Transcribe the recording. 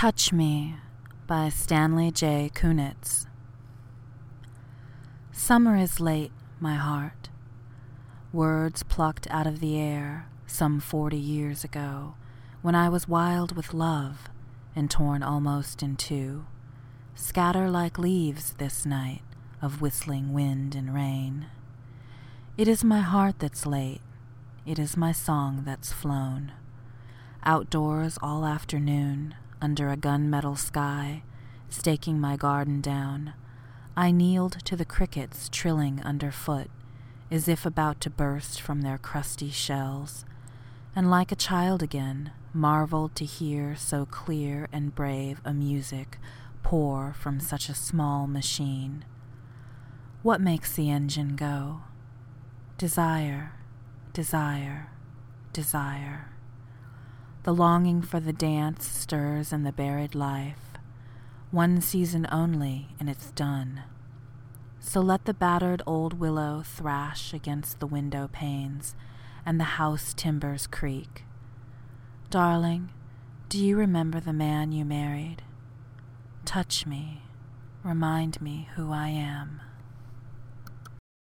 Touch Me by Stanley J. Kunitz. Summer is late, my heart. Words plucked out of the air some forty years ago, when I was wild with love and torn almost in two, scatter like leaves this night of whistling wind and rain. It is my heart that's late, it is my song that's flown. Outdoors all afternoon, under a gunmetal sky, staking my garden down, I kneeled to the crickets trilling underfoot, as if about to burst from their crusty shells, and like a child again, marveled to hear so clear and brave a music pour from such a small machine. What makes the engine go? Desire, desire, desire. The longing for the dance stirs in the buried life. One season only, and it's done. So let the battered old willow thrash against the window panes, and the house timbers creak. Darling, do you remember the man you married? Touch me, remind me who I am.